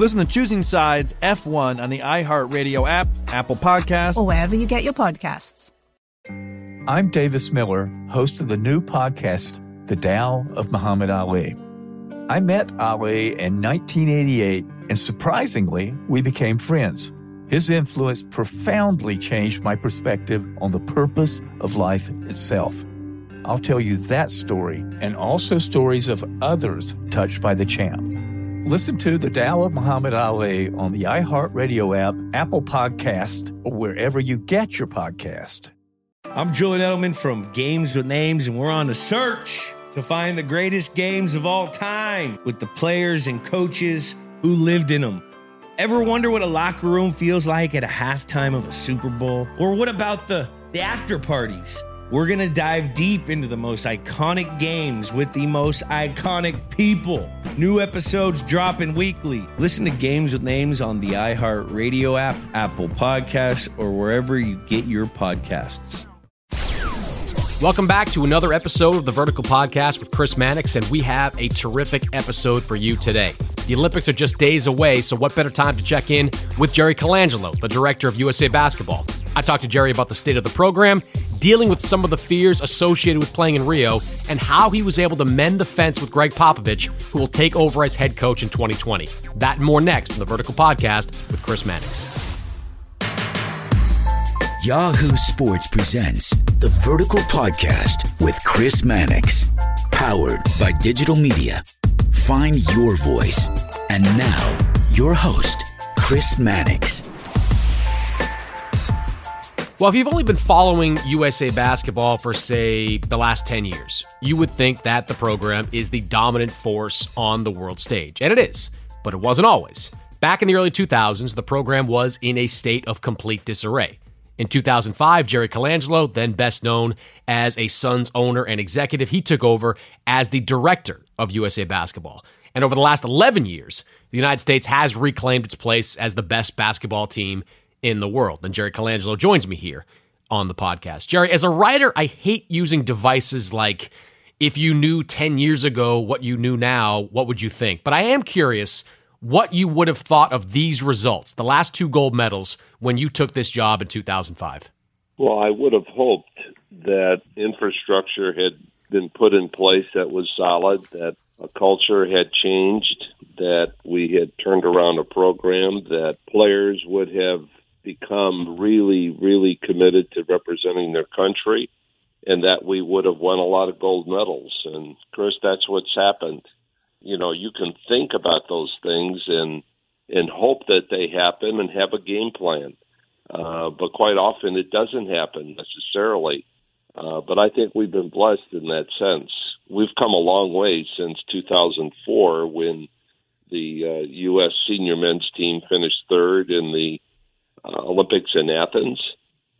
Listen to Choosing Sides F1 on the iHeartRadio app, Apple Podcasts, or wherever you get your podcasts. I'm Davis Miller, host of the new podcast, The Tao of Muhammad Ali. I met Ali in 1988, and surprisingly, we became friends. His influence profoundly changed my perspective on the purpose of life itself. I'll tell you that story and also stories of others touched by the champ. Listen to The Tao of Muhammad Ali on the iHeartRadio app, Apple Podcast, or wherever you get your podcast. I'm Julian Edelman from Games with Names, and we're on a search to find the greatest games of all time with the players and coaches who lived in them. Ever wonder what a locker room feels like at a halftime of a Super Bowl? Or what about the, the after parties? We're going to dive deep into the most iconic games with the most iconic people. New episodes dropping weekly. Listen to Games with Names on the iHeartRadio app, Apple Podcasts, or wherever you get your podcasts. Welcome back to another episode of the Vertical Podcast with Chris Mannix, and we have a terrific episode for you today. The Olympics are just days away, so what better time to check in with Jerry Colangelo, the director of USA Basketball? I talked to Jerry about the state of the program, dealing with some of the fears associated with playing in Rio, and how he was able to mend the fence with Gregg Popovich, who will take over as head coach in 2020. That and more next on the Vertical Podcast with Chris Mannix. Yahoo Sports presents the Vertical Podcast with Chris Mannix, powered by digital media. Find your voice. And now, your host, Chris Mannix. Well, if you've only been following USA basketball for, say, the last 10 years, you would think that the program is the dominant force on the world stage. And it is, but it wasn't always. Back in the early 2000s, the program was in a state of complete disarray. In 2005, Jerry Colangelo, then best known as a Suns owner and executive, he took over as the director of USA Basketball. And over the last 11 years, the United States has reclaimed its place as the best basketball team in the world. And Jerry Colangelo joins me here on the podcast. Jerry, as a writer, I hate using devices like if you knew 10 years ago what you knew now, what would you think? But I am curious what you would have thought of these results, the last two gold medals, when you took this job in 2005? Well, I would have hoped that infrastructure had been put in place that was solid, that a culture had changed, that we had turned around a program, that players would have become really, really committed to representing their country, and that we would have won a lot of gold medals. And, Chris, that's what's happened you know you can think about those things and and hope that they happen and have a game plan. Uh, but quite often it doesn't happen necessarily. Uh, but I think we've been blessed in that sense. We've come a long way since 2004 when the uh, U.S. senior men's team finished third in the uh, Olympics in Athens.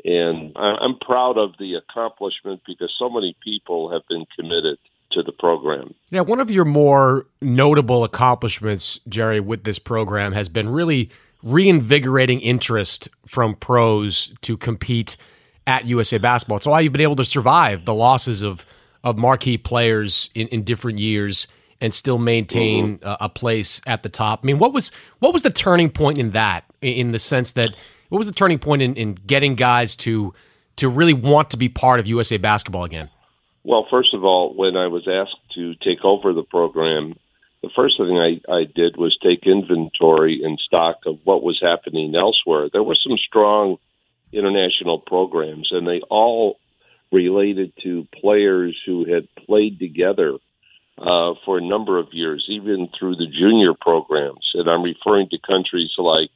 And I'm proud of the accomplishment because so many people have been committed to the program. Yeah, one of your more notable accomplishments, Jerry, with this program has been really reinvigorating interest from pros to compete at USA Basketball. It's why you've been able to survive the losses of of marquee players in, in different years and still maintain mm-hmm. a, a, place at the top. I mean, what was what was the turning point in that? In the sense that what was the turning point in, in getting guys to to really want to be part of USA Basketball again? Well, first of all, when I was asked to take over the program, the first thing I, I did was take inventory and stock of what was happening elsewhere. There were some strong international programs, and they all related to players who had played together uh, for a number of years, even through the junior programs. And I'm referring to countries like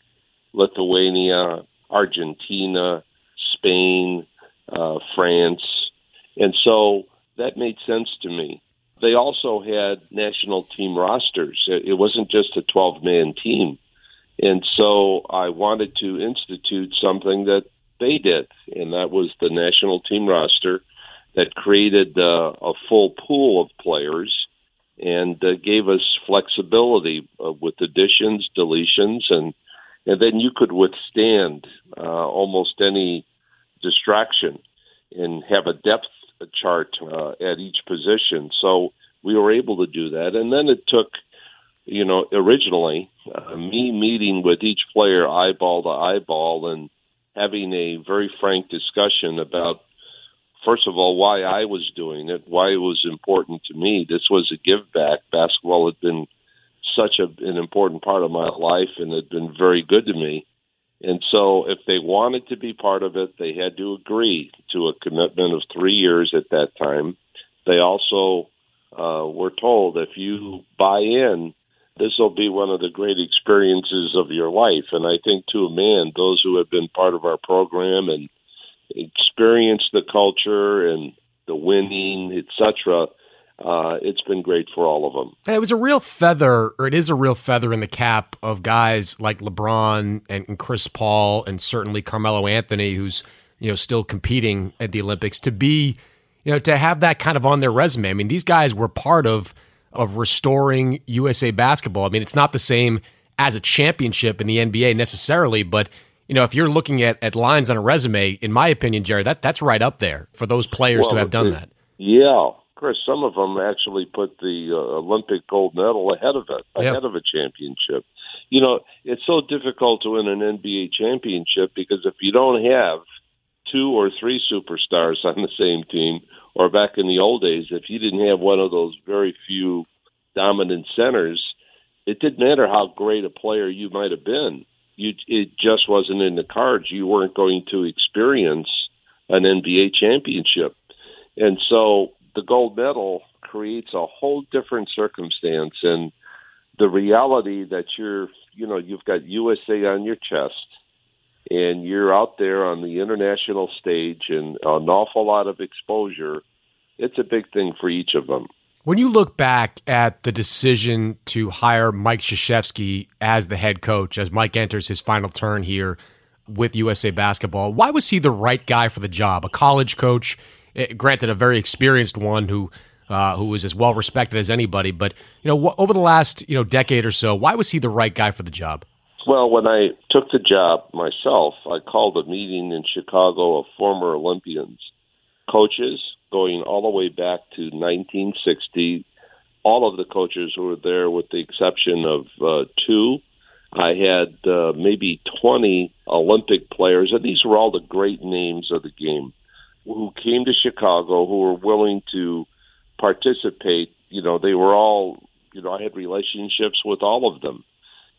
Lithuania, Argentina, Spain, uh, France. And so that made sense to me. They also had national team rosters. It wasn't just a 12 man team. And so I wanted to institute something that they did, and that was the national team roster that created uh, a full pool of players and uh, gave us flexibility uh, with additions, deletions, and and then you could withstand uh, almost any distraction and have a depth chart uh, at each position. So we were able to do that, and then it took, you know, originally uh, me meeting with each player eyeball to eyeball and having a very frank discussion about first of all why I was doing it, why it was important to me. This was a give back. Basketball had been such a, an important part of my life and had been very good to me. And so, if they wanted to be part of it, they had to agree to a commitment of three years at that time. They also uh, were told if you buy in, this will be one of the great experiences of your life. And I think, to a man, those who have been part of our program and experienced the culture and the winning, etc., uh, it's been great for all of them. It was a real feather, or it is a real feather in the cap of guys like LeBron and, and Chris Paul, and certainly Carmelo Anthony, who's you know still competing at the Olympics, to be you know to have that kind of on their resume. I mean, these guys were part of of restoring USA basketball. I mean, it's not the same as a championship in the NBA necessarily, but you know, if you're looking at, at lines on a resume, in my opinion, Jerry, that that's right up there for those players well, to have done that. Yeah, Chris, some of them actually put the uh, Olympic gold medal ahead of it, ahead yep. of a championship. You know, it's so difficult to win an NBA championship because if you don't have two or three superstars on the same team, or back in the old days, if you didn't have one of those very few dominant centers, it didn't matter how great a player you might have been. You, it just wasn't in the cards. You weren't going to experience an NBA championship. And so the gold medal creates a whole different circumstance and the reality that you're you know you've got USA on your chest and you're out there on the international stage and an awful lot of exposure it's a big thing for each of them when you look back at the decision to hire Mike Krzyzewski as the head coach as Mike enters his final turn here with USA basketball why was he the right guy for the job a college coach Eh, granted, a very experienced one who uh, who was as well respected as anybody. But you know, wh- over the last you know decade or so, why was he the right guy for the job? Well, when I took the job myself, I called a meeting in Chicago of former Olympians, coaches going all the way back to 1960. All of the coaches who were there, with the exception of uh, two. I had uh, maybe 20 Olympic players, and these were all the great names of the game who came to Chicago who were willing to participate. You know, they were all, you know, I had relationships with all of them.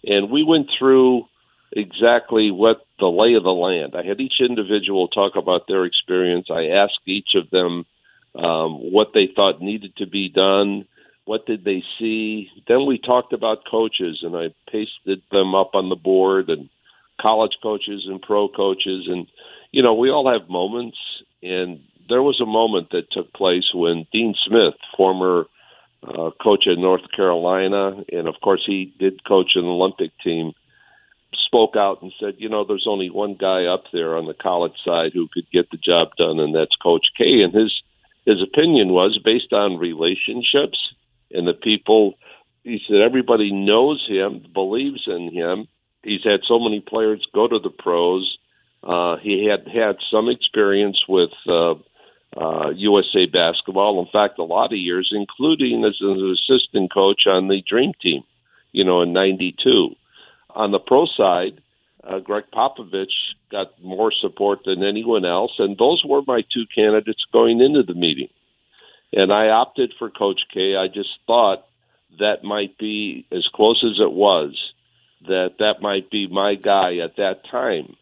And we went through exactly what the lay of the land. I had each individual talk about their experience. I asked each of them um, what they thought needed to be done. What did they see? Then we talked about coaches, and I pasted them up on the board and college coaches and pro coaches. And, you know, we all have moments, and there was a moment that took place when Dean Smith, former uh, coach at North Carolina, and of course he did coach an Olympic team, spoke out and said, you know, there's only one guy up there on the college side who could get the job done, and that's Coach K. And his his opinion was based on relationships and the people. He said everybody knows him, believes in him. He's had so many players go to the pros uh, he had had some experience with uh, uh, USA basketball. In fact, a lot of years, including as an assistant coach on the Dream Team, you know, in '92. On the pro side, uh, Gregg Popovich got more support than anyone else, and those were my two candidates going into the meeting. And I opted for Coach K. I just thought that might be as close as it was that that might be my guy at that time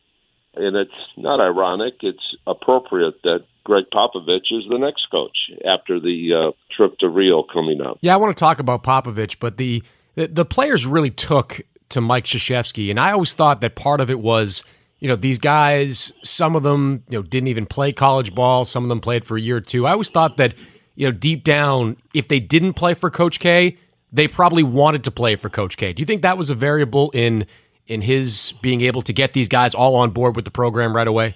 And it's not ironic, it's appropriate that Gregg Popovich is the next coach after the uh, trip to Rio coming up. Yeah, I want to talk about Popovich, but the, the players really took to Mike Krzyzewski, and I always thought that part of it was, you know, these guys, some of them, you know, didn't even play college ball, some of them played for a year or two. I always thought that, you know, deep down, if they didn't play for Coach K, they probably wanted to play for Coach K. Do you think that was a variable in in his being able to get these guys all on board with the program right away?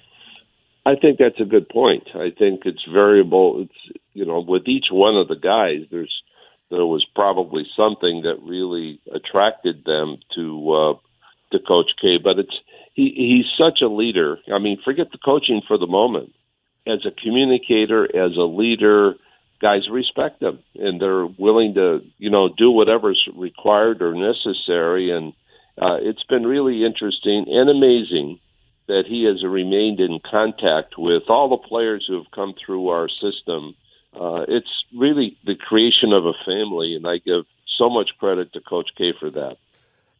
I think that's a good point. I think it's variable. It's you know, with each one of the guys, there's there was probably something that really attracted them to uh, to Coach K. But it's he, he's such a leader. I mean, forget the coaching for the moment. As a communicator, as a leader, guys respect him and they're willing to you know do whatever's required or necessary. And uh, it's been really interesting and amazing that he has remained in contact with all the players who have come through our system uh, it's really the creation of a family, and I give so much credit to Coach K for that.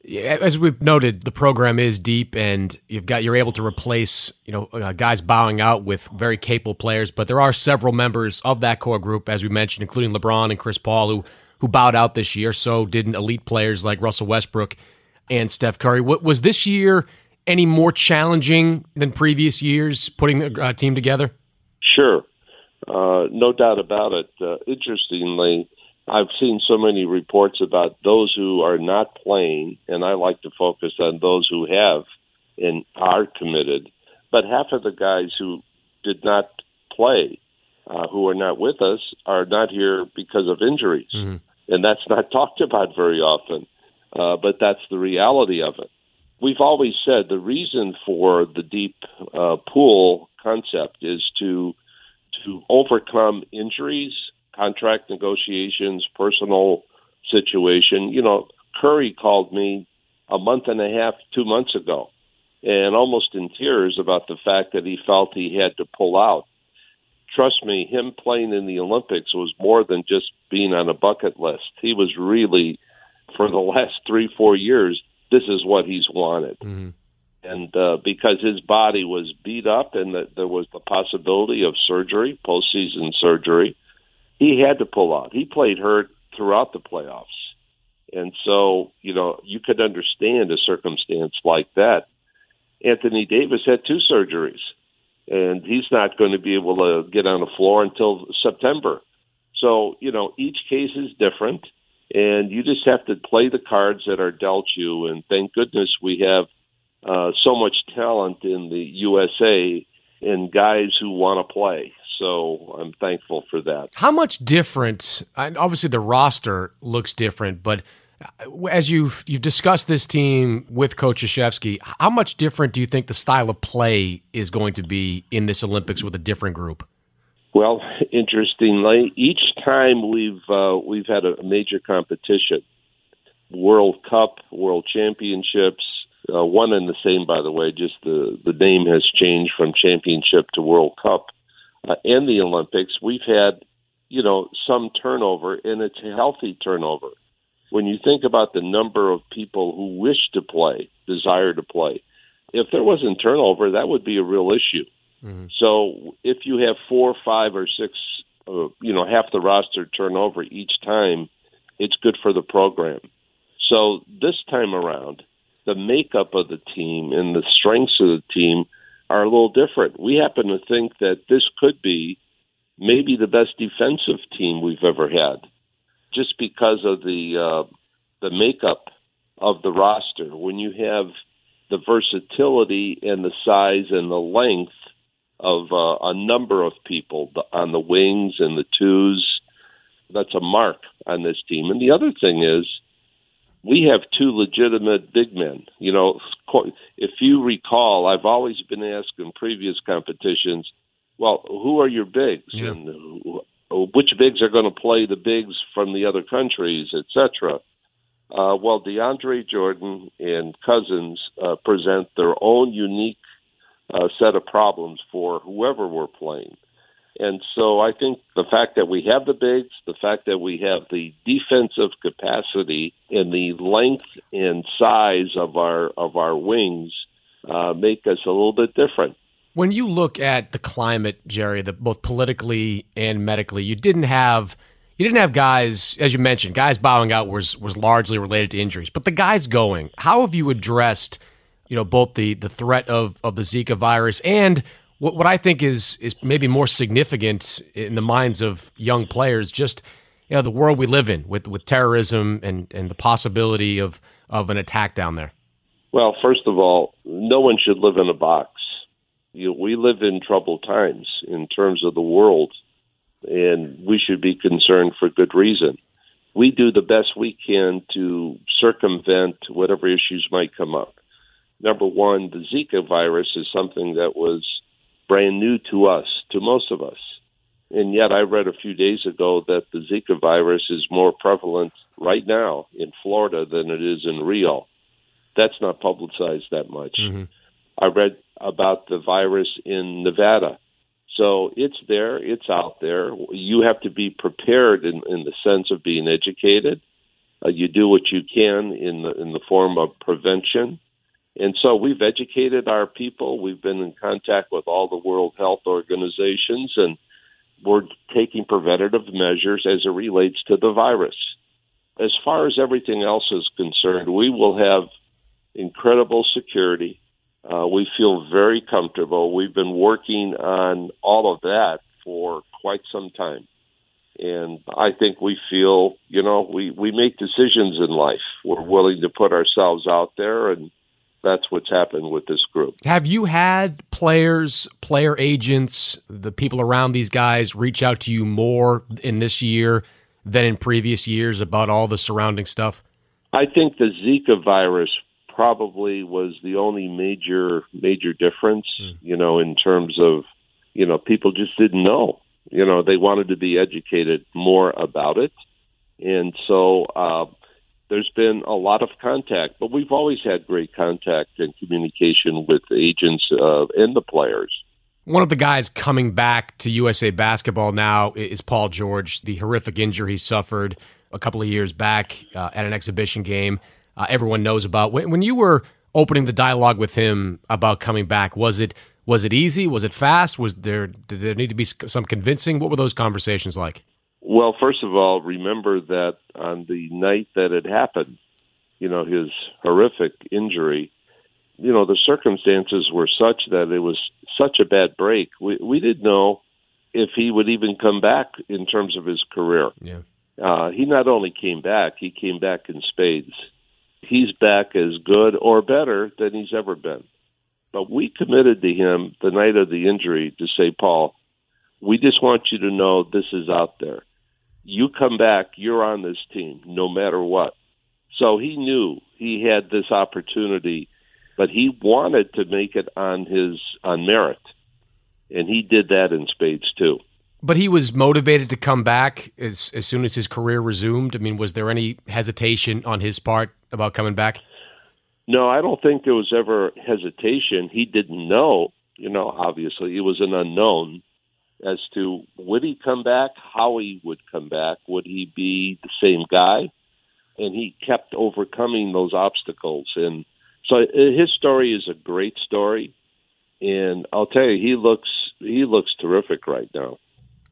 Yeah, as we've noted, the program is deep, and you've got you're able to replace you know uh, guys bowing out with very capable players. But there are several members of that core group, as we mentioned, including LeBron and Chris Paul, who who bowed out this year. So didn't elite players like Russell Westbrook and Steph Curry. What was this year any more challenging than previous years putting the uh, team together? Sure, uh, no doubt about it. Uh, interestingly, I've seen so many reports about those who are not playing, and I like to focus on those who have and are committed. But half of the guys who did not play, uh, who are not with us, are not here because of injuries. Mm-hmm. And that's not talked about very often, uh, but that's the reality of it. We've always said the reason for the deep uh, pool concept is to to overcome injuries, contract negotiations, personal situation. You know, Curry called me a month and a half, two months ago, and almost in tears about the fact that he felt he had to pull out. Trust me, him playing in the Olympics was more than just being on a bucket list. He was really, for the last three, four years, this is what he's wanted. Mm-hmm and uh, because his body was beat up and that there was the possibility of surgery, postseason surgery, he had to pull out. He played hurt throughout the playoffs, and so you know you could understand a circumstance like that. Anthony Davis had two surgeries, and he's not going to be able to get on the floor until September. So you know each case is different, and you just have to play the cards that are dealt you. And thank goodness we have uh, so much talent in the USA and guys who want to play. So I'm thankful for that. How much different? Obviously, the roster looks different, but uh, as you've you've discussed this team with Coach Krzyzewski, how much different do you think the style of play is going to be in this Olympics with a different group? Well, interestingly, each time we've uh, we've had a major competition, World Cup, World Championships, uh, one and the same, by the way. Just the the name has changed from championship to World Cup, uh, and the Olympics. We've had, you know, some turnover, and it's a healthy turnover. When you think about the number of people who wish to play, desire to play, if there wasn't turnover, that would be a real issue. Mm-hmm. So if you have four, five, or six, uh, you know, half the roster turnover each time, it's good for the program. So this time around, the makeup of the team and the strengths of the team are a little different. We happen to think that this could be maybe the best defensive team we've ever had, just because of the uh, the makeup of the roster. When you have the versatility and the size and the length of uh, a number of people on the wings and the twos, that's a mark on this team. And the other thing is we have two legitimate big men. You know, if you recall, I've always been asked in previous competitions, well, who are your bigs yeah. and which bigs are going to play the bigs from the other countries, etc. Uh, well, DeAndre Jordan and Cousins uh, present their own unique uh, set of problems for whoever we're playing. And so I think the fact that we have the bigs, the fact that we have the defensive capacity and the length and size of our of our wings uh, make us a little bit different. When you look at the climate, Jerry, the, both politically and medically, you didn't have you didn't have guys, as you mentioned, guys bowing out was was largely related to injuries. But the guys going, how have you addressed, you know, both the the threat of of the Zika virus and what what I think is is maybe more significant in the minds of young players, just you know, the world we live in with with terrorism and and the possibility of of an attack down there. Well, first of all, no one should live in a box. You, we live in troubled times in terms of the world and we should be concerned for good reason. We do the best we can to circumvent whatever issues might come up. Number one, the Zika virus is something that was brand new to us, to most of us. And yet, I read a few days ago that the Zika virus is more prevalent right now in Florida than it is in Rio. That's not publicized that much. Mm-hmm. I read about the virus in Nevada so it's there, it's out there. You have to be prepared in, in the sense of being educated. Uh, you do what you can in the in the form of prevention. And so we've educated our people. We've been in contact with all the World Health Organizations, and we're taking preventative measures as it relates to the virus. As far as everything else is concerned, we will have incredible security. Uh, we feel very comfortable. We've been working on all of that for quite some time. And I think we feel, you know, we, we make decisions in life. We're willing to put ourselves out there, and that's what's happened with this group. Have you had players, player agents, the people around these guys reach out to you more in this year than in previous years about all the surrounding stuff? I think the Zika virus probably was the only major major difference, mm. you know, in terms of, you know, people just didn't know. You know, they wanted to be educated more about it. And so uh, there's been a lot of contact, but we've always had great contact and communication with agents uh, and the players. One of the guys coming back to USA basketball now is Paul George, the horrific injury he suffered a couple of years back uh, at an exhibition game uh, everyone knows about. When, when you were opening the dialogue with him about coming back, was it was it easy? Was it fast? Was there did there need to be some convincing? What were those conversations like? Well, first of all, remember that on the night that it happened, you know, his horrific injury, you know, the circumstances were such that it was such a bad break. We we didn't know if he would even come back in terms of his career. Yeah. Uh, he not only came back, he came back in spades he's back as good or better than he's ever been. But we committed to him the night of the injury to say, Paul, we just want you to know this is out there. You come back, you're on this team no matter what. So he knew he had this opportunity, but he wanted to make it on his on merit. And he did that in spades too. But he was motivated to come back as as soon as his career resumed. I mean, was there any hesitation on his part about coming back? No, I don't think there was ever hesitation. He didn't know. You know, obviously, it was an unknown as to would he come back, how he would come back, would he be the same guy? And he kept overcoming those obstacles. And so uh, his story is a great story. And I'll tell you, he looks he looks terrific right now.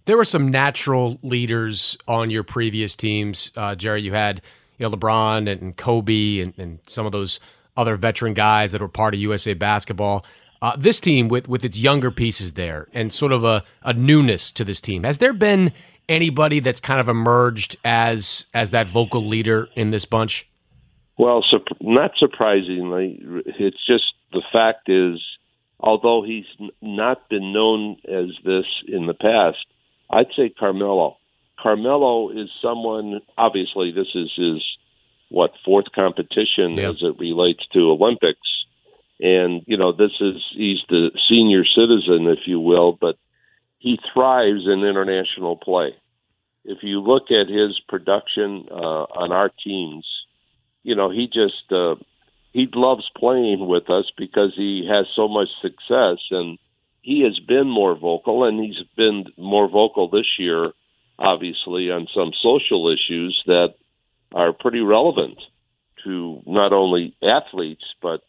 There were some natural leaders on your previous teams, uh, Jerry. You had you know LeBron and Kobe and, and some of those other veteran guys that were part of USA basketball. Uh, this team with with its younger pieces there and sort of a, a newness to this team. Has there been anybody that's kind of emerged as as that vocal leader in this bunch? Well, su- not surprisingly, it's just the fact is, although he's n- not been known as this in the past, I'd say Carmelo. Carmelo is someone. Obviously, this is his what fourth competition yeah. as it relates to Olympics, and you know this is he's the senior citizen, if you will, but he thrives in international play. If you look at his production uh, on our teams, you know he just uh, he loves playing with us because he has so much success and he has been more vocal and he's been more vocal this year obviously on some social issues that are pretty relevant to not only athletes but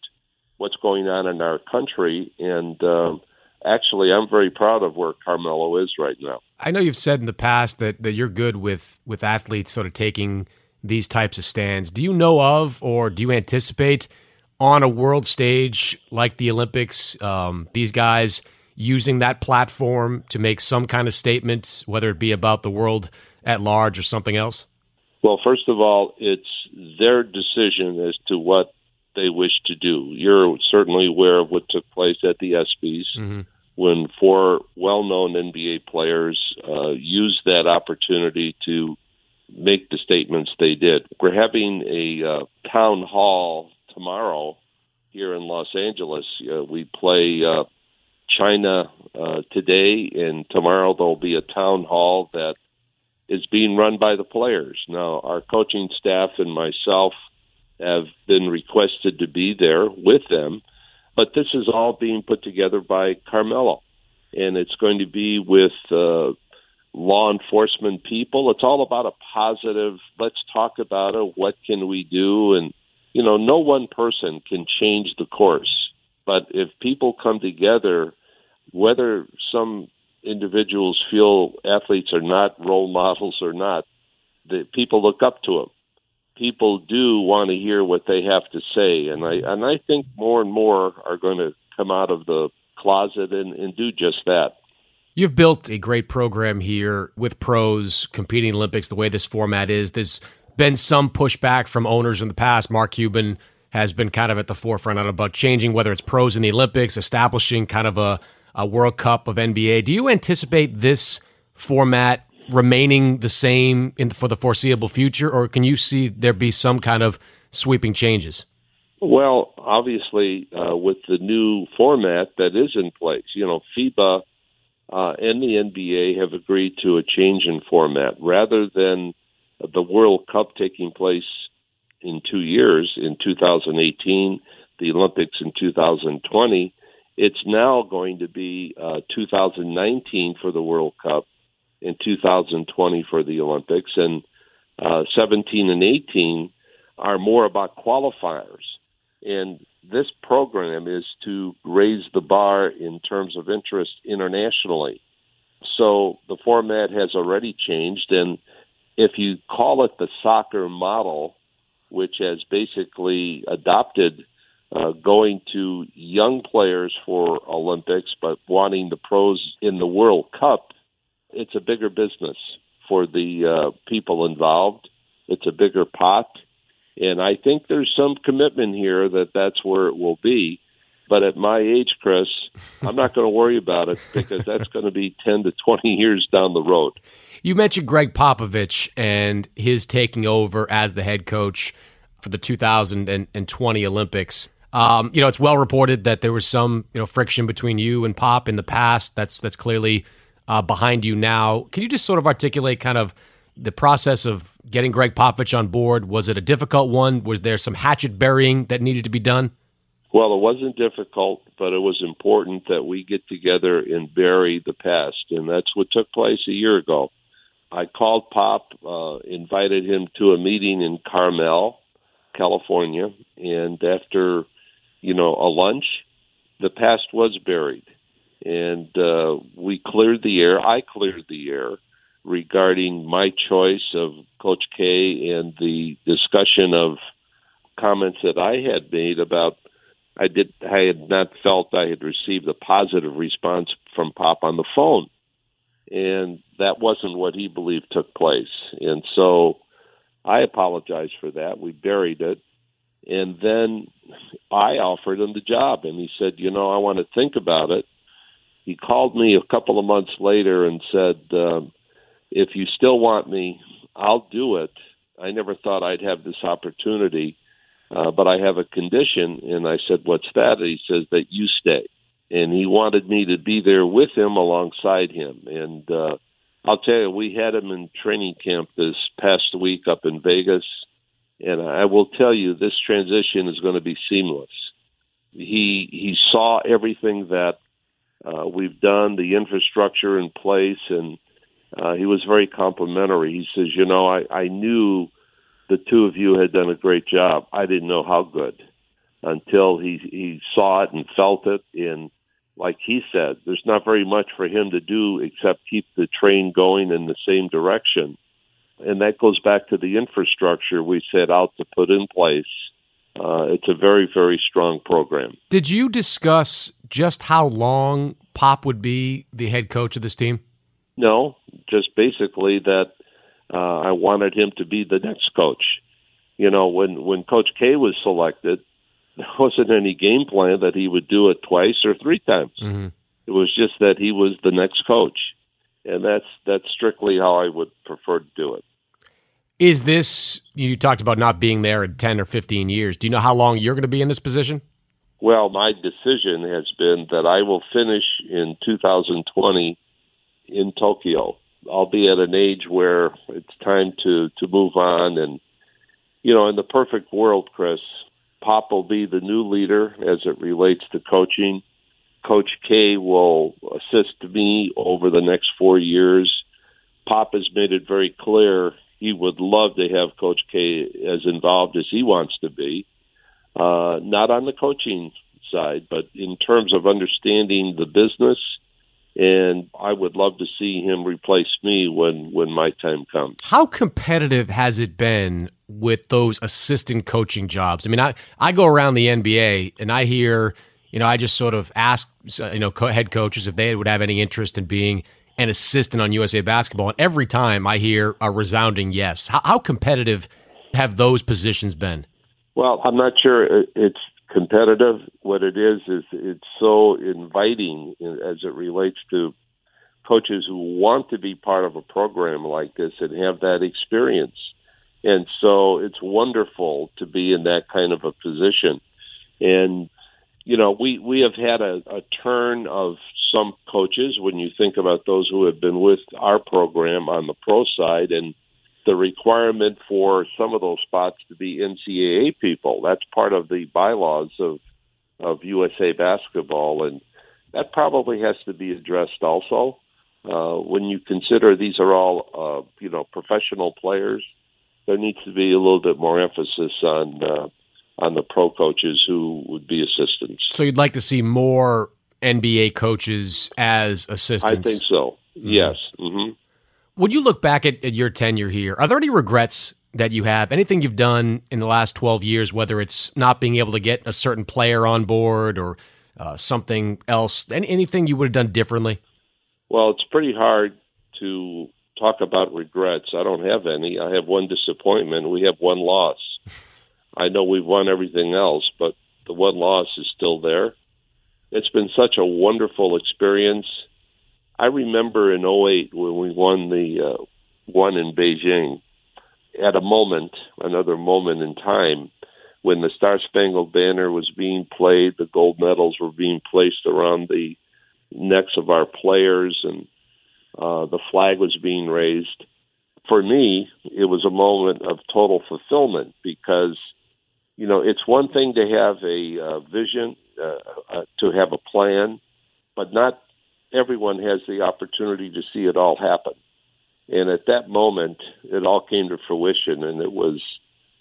what's going on in our country. And um, actually, I'm very proud of where Carmelo is right now. I know you've said in the past that, that you're good with, with athletes sort of taking these types of stands. Do you know of or do you anticipate on a world stage like the Olympics, um, these guys using that platform to make some kind of statement, whether it be about the world at large or something else? Well, first of all, it's their decision as to what they wish to do. You're certainly aware of what took place at the ESPYS mm-hmm. when four well-known NBA players uh, used that opportunity to make the statements they did. We're having a uh, town hall tomorrow here in Los Angeles. Uh, we play uh, China uh, today, and tomorrow there'll be a town hall that is being run by the players. Now, our coaching staff and myself have been requested to be there with them, but this is all being put together by Carmelo, and it's going to be with uh, law enforcement people. It's all about a positive. Let's talk about it. What can we do? And you know, no one person can change the course, but if people come together, whether some individuals feel athletes are not role models or not, the people look up to them. People do want to hear what they have to say, and I and I think more and more are going to come out of the closet and, and do just that. You've built a great program here with pros competing Olympics the way this format is. There's been some pushback from owners in the past. Mark Cuban has been kind of at the forefront about changing whether it's pros in the Olympics, establishing kind of a a World Cup of NBA. Do you anticipate this format remaining the same in, for the foreseeable future, or can you see there be some kind of sweeping changes? Well, obviously, uh, with the new format that is in place, you know, FIBA uh, and the NBA have agreed to a change in format rather than the World Cup taking place in two years, in 2018, the Olympics in 2020. It's now going to be uh, 2019 for the World Cup and 2020 for the Olympics, and uh, 17 and 18 are more about qualifiers. And this program is to raise the bar in terms of interest internationally. So the format has already changed, and if you call it the soccer model, which has basically adopted uh, going to young players for Olympics, but wanting the pros in the World Cup, it's a bigger business for the uh, people involved. It's a bigger pot. And I think there's some commitment here that that's where it will be. But at my age, Chris, I'm not going to worry about it because that's going to be 10 to 20 years down the road. You mentioned Gregg Popovich and his taking over as the head coach for the 2020 Olympics. Um, you know, it's well reported that there was some you know friction between you and Pop in the past. That's that's clearly uh, behind you now. Can you just sort of articulate kind of the process of getting Gregg Popovich on board? Was it a difficult one? Was there some hatchet burying that needed to be done? Well, it wasn't difficult, but it was important that we get together and bury the past, and that's what took place a year ago. I called Pop, uh, invited him to a meeting in Carmel, California, and after you know, a lunch. The past was buried, and uh, we cleared the air. I cleared the air regarding my choice of Coach K and the discussion of comments that I had made about I did I had not felt I had received a positive response from Pop on the phone. And that wasn't what he believed took place. And so I apologized for that. We buried it. And then I offered him the job, and he said, "You know, I want to think about it." He called me a couple of months later and said, um, "If you still want me, I'll do it." I never thought I'd have this opportunity, uh, but I have a condition. And I said, "What's that?" And he says that you stay, and he wanted me to be there with him alongside him. And uh, I'll tell you, we had him in training camp this past week up in Vegas and I will tell you, this transition is going to be seamless. He he saw everything that uh, we've done, the infrastructure in place, and uh, he was very complimentary. He says, "You know, I, I knew the two of you had done a great job. I didn't know how good." until he he saw it and felt it. And like he said, there's not very much for him to do except keep the train going in the same direction. And that goes back to the infrastructure we set out to put in place. Uh, it's a very, very strong program. Did you discuss just how long Pop would be the head coach of this team? No, just basically that uh, I wanted him to be the next coach. You know, when when Coach K was selected, there wasn't any game plan that he would do it twice or three times. Mm-hmm. It was just that he was the next coach, and that's that's strictly how I would prefer to do it. Is this you talked about not being there in ten or fifteen years? Do you know how long you're going to be in this position? Well, my decision has been that I will finish in 2020 in Tokyo. I'll be at an age where it's time to to move on, and you know, in the perfect world, Chris, Pop will be the new leader as it relates to coaching. Coach K will assist me over the next four years. Pop has made it very clear he would love to have Coach K as involved as he wants to be. Uh, not on the coaching side, but in terms of understanding the business. And I would love to see him replace me when, when my time comes. How competitive has it been with those assistant coaching jobs? I mean, I, I go around the NBA and I hear, you know, I just sort of ask, you know, head coaches if they would have any interest in being an assistant on USA Basketball. And every time I hear a resounding yes. How, how competitive have those positions been? Well, I'm not sure it's competitive. What it is is it's so inviting as it relates to coaches who want to be part of a program like this and have that experience. And so it's wonderful to be in that kind of a position. And you know, we we have had a, a turn of some coaches when you think about those who have been with our program on the pro side and the requirement for some of those spots to be NCAA people. That's part of the bylaws of of USA basketball, and that probably has to be addressed also. Uh, when you consider these are all uh, you know professional players, there needs to be a little bit more emphasis on uh, on the pro coaches who would be assistants. So you'd like to see more NBA coaches as assistants? I think so. Mm-hmm. Yes. Mm-hmm. When you look back at, at your tenure here, are there any regrets that you have? Anything you've done in the last 12 years, whether it's not being able to get a certain player on board or uh, something else, any, anything you would have done differently? Well, it's pretty hard to talk about regrets. I don't have any. I have one disappointment. We have one loss. I know we've won everything else, but the one loss is still there. It's been such a wonderful experience I remember in 08 when we won the uh, one in Beijing, at a moment, another moment in time, when the Star Spangled Banner was being played, the gold medals were being placed around the necks of our players, and uh, the flag was being raised. For me, it was a moment of total fulfillment because, you know, it's one thing to have a uh, vision, uh, uh, to have a plan, but not everyone has the opportunity to see it all happen. And at that moment, it all came to fruition, and it was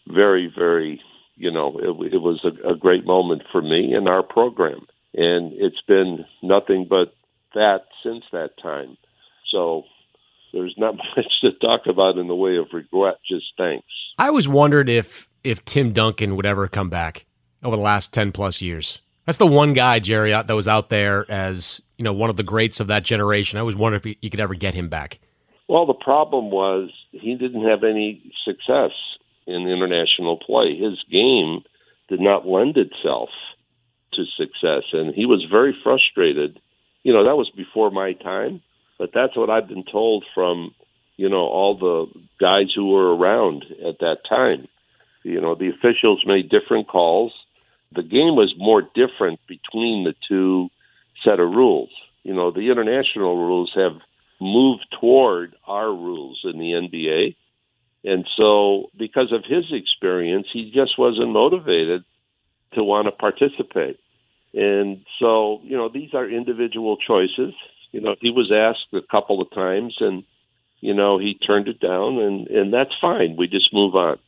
very, very, you know, it, it was a, a great moment for me and our program. And it's been nothing but that since that time. So there's not much to talk about in the way of regret, just thanks. I always wondered if if Tim Duncan would ever come back over the last 10 plus years. That's the one guy, Jerry, that was out there as you know one of the greats of that generation. I always wondered if you could ever get him back. Well, the problem was he didn't have any success in international play. His game did not lend itself to success, and he was very frustrated. You know, that was before my time, but that's what I've been told from you know all the guys who were around at that time. You know, the officials made different calls the game was more different between the two set of rules. You know, the international rules have moved toward our rules in the NBA. And so, because of his experience, he just wasn't motivated to want to participate. And so, you know, these are individual choices. You know, he was asked a couple of times and, you know, he turned it down and, and that's fine. We just move on.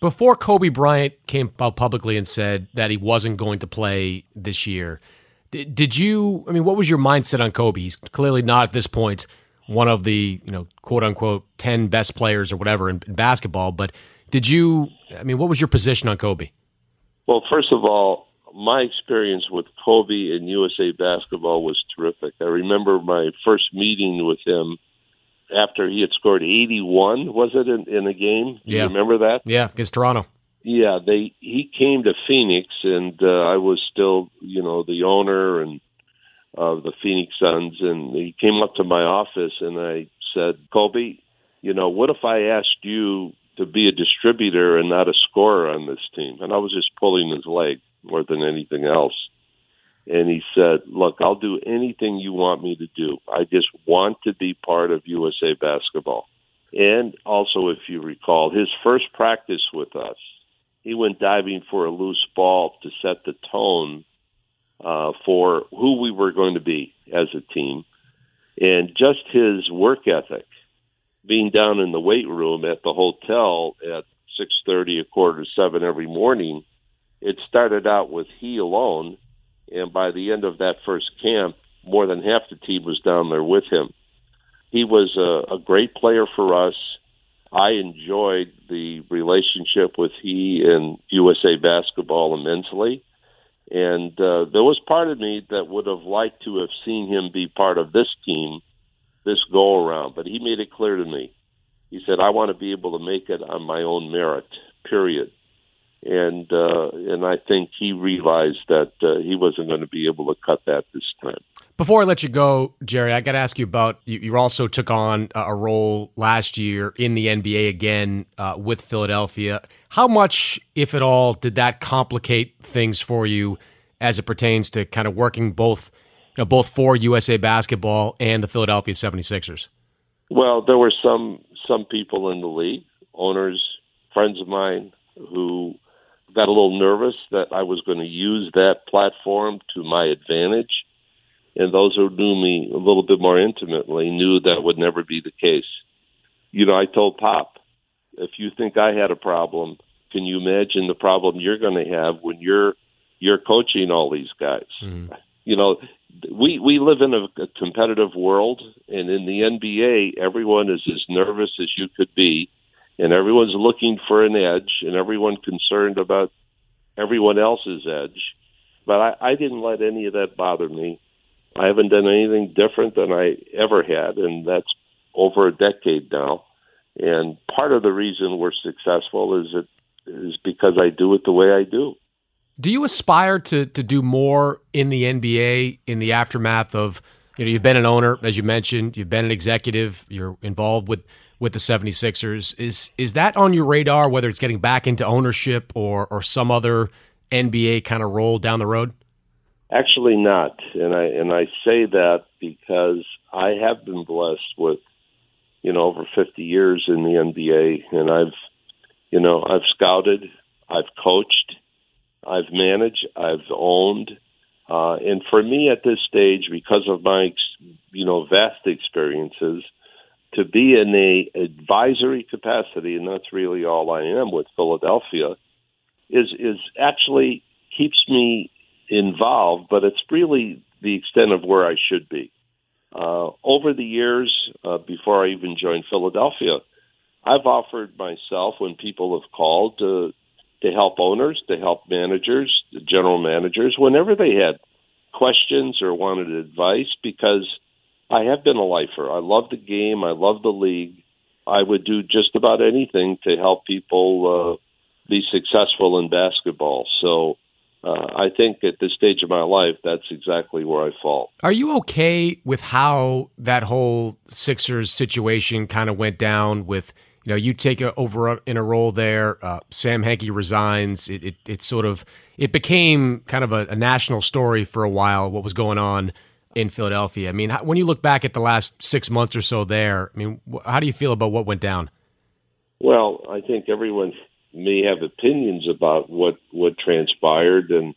Before Kobe Bryant came out publicly and said that he wasn't going to play this year, did, did you? I mean, what was your mindset on Kobe? He's clearly not at this point one of the you know quote unquote ten best players or whatever in, in basketball. But did you? I mean, what was your position on Kobe? Well, first of all, my experience with Kobe in USA basketball was terrific. I remember my first meeting with him after he had scored 81, was it in, in a game? Do Yeah. You remember that? Yeah, against Toronto. Yeah, they he came to Phoenix, and uh, I was still, you know, the owner and of the Phoenix Suns, and he came up to my office, and I said, Kobe, you know, what if I asked you to be a distributor and not a scorer on this team? And I was just pulling his leg more than anything else. And he said, Look, I'll do anything you want me to do. I just want to be part of USA basketball. And also, if you recall, his first practice with us, he went diving for a loose ball to set the tone uh, for who we were going to be as a team. And just his work ethic, being down in the weight room at the hotel at 6.30, a quarter to 7 every morning, it started out with he alone. And by the end of that first camp, more than half the team was down there with him. He was a, a great player for us. I enjoyed the relationship with he and USA basketball immensely. And uh, there was part of me that would have liked to have seen him be part of this team, this go around. But he made it clear to me. He said, "I want to be able to make it on my own merit." Period. And uh, and I think he realized that uh, he wasn't going to be able to cut that this time. Before I let you go, Jerry, I got to ask you about you, you also took on a role last year in the NBA again uh, with Philadelphia. How much, if at all, did that complicate things for you as it pertains to kind of working both, you know, both for USA Basketball and the Philadelphia 76ers? Well, there were some some people in the league, owners, friends of mine, who got a little nervous that I was going to use that platform to my advantage. And those who knew me a little bit more intimately knew that would never be the case. You know, I told Pop, if you think I had a problem, can you imagine the problem you're going to have when you're you're coaching all these guys? Mm-hmm. You know, we we live in a, a competitive world, and in the NBA, everyone is as nervous as you could be, and everyone's looking for an edge, and everyone concerned about everyone else's edge. But I, I didn't let any of that bother me. I haven't done anything different than I ever had, and that's over a decade now. And part of the reason we're successful is it is because I do it the way I do. Do you aspire to to do more in the NBA in the aftermath of you know you've been an owner as you mentioned you've been an executive you're involved with with the 76ers is is that on your radar whether it's getting back into ownership or or some other NBA kind of role down the road? Actually, not, and I and I say that because I have been blessed with, you know, over fifty years in the NBA, and I've, you know, I've scouted, I've coached, I've managed, I've owned, uh, and for me at this stage, because of my, you know, vast experiences, to be in a advisory capacity, and that's really all I am with Philadelphia, is is actually keeps me involved, but it's really the extent of where I should be. Uh, over the years, uh, before I even joined Philadelphia, I've offered myself when people have called to to help owners, to help managers, the general managers, whenever they had questions or wanted advice, because I have been a lifer. I love the game. I love the league. I would do just about anything to help people uh, be successful in basketball. So uh, I think at this stage of my life, that's exactly where I fall. Are you okay with how that whole Sixers situation kind of went down? With you know, you take a, over in a role there. Uh, Sam Hinkie resigns. It, it it sort of it became kind of a, a national story for a while. What was going on in Philadelphia? I mean, when you look back at the last six months or so there, I mean, how do you feel about what went down? Well, I think everyone may have opinions about what what transpired, and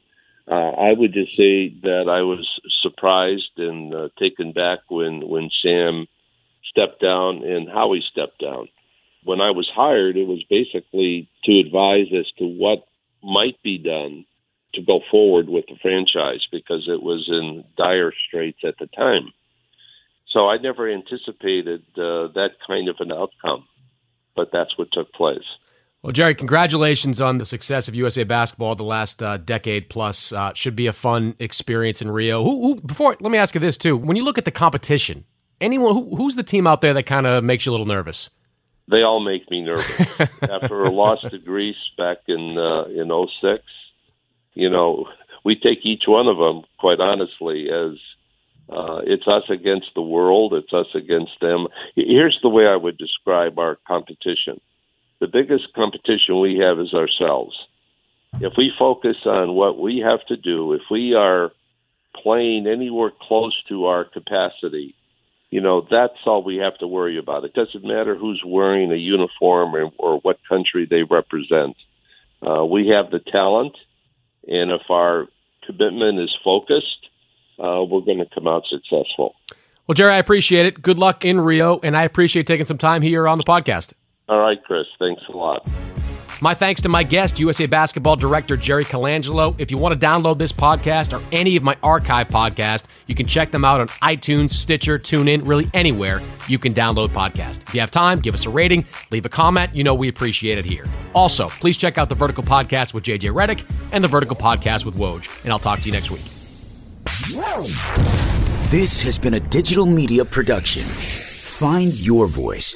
uh, I would just say that I was surprised and uh, taken back when when Sam stepped down and how he stepped down. when I was hired, it was basically to advise as to what might be done to go forward with the franchise because it was in dire straits at the time. So I never anticipated uh, that kind of an outcome, but that's what took place. Well, Jerry, congratulations on the success of USA basketball the last uh, decade plus. Uh, should be a fun experience in Rio. Who, who, before, let me ask you this too: when you look at the competition, anyone who, who's the team out there that kind of makes you a little nervous? They all make me nervous. After a loss to Greece back in uh, in '06, you know, we take each one of them, quite honestly, as uh, it's us against the world. It's us against them. Here's the way I would describe our competition the biggest competition we have is ourselves. If we focus on what we have to do, if we are playing anywhere close to our capacity, you know, that's all we have to worry about. It doesn't matter who's wearing a uniform or, or what country they represent. Uh, we have the talent, and if our commitment is focused, uh, we're going to come out successful. Well, Jerry, I appreciate it. Good luck in Rio, and I appreciate taking some time here on the podcast. All right, Chris. Thanks a lot. My thanks to my guest, USA Basketball Director Jerry Colangelo. If you want to download this podcast or any of my archive podcasts, you can check them out on iTunes, Stitcher, TuneIn, really anywhere you can download podcasts. If you have time, give us a rating, leave a comment. You know we appreciate it here. Also, please check out the Vertical Podcast with JJ Redick and the Vertical Podcast with Woj, and I'll talk to you next week. This has been a digital media production. Find your voice.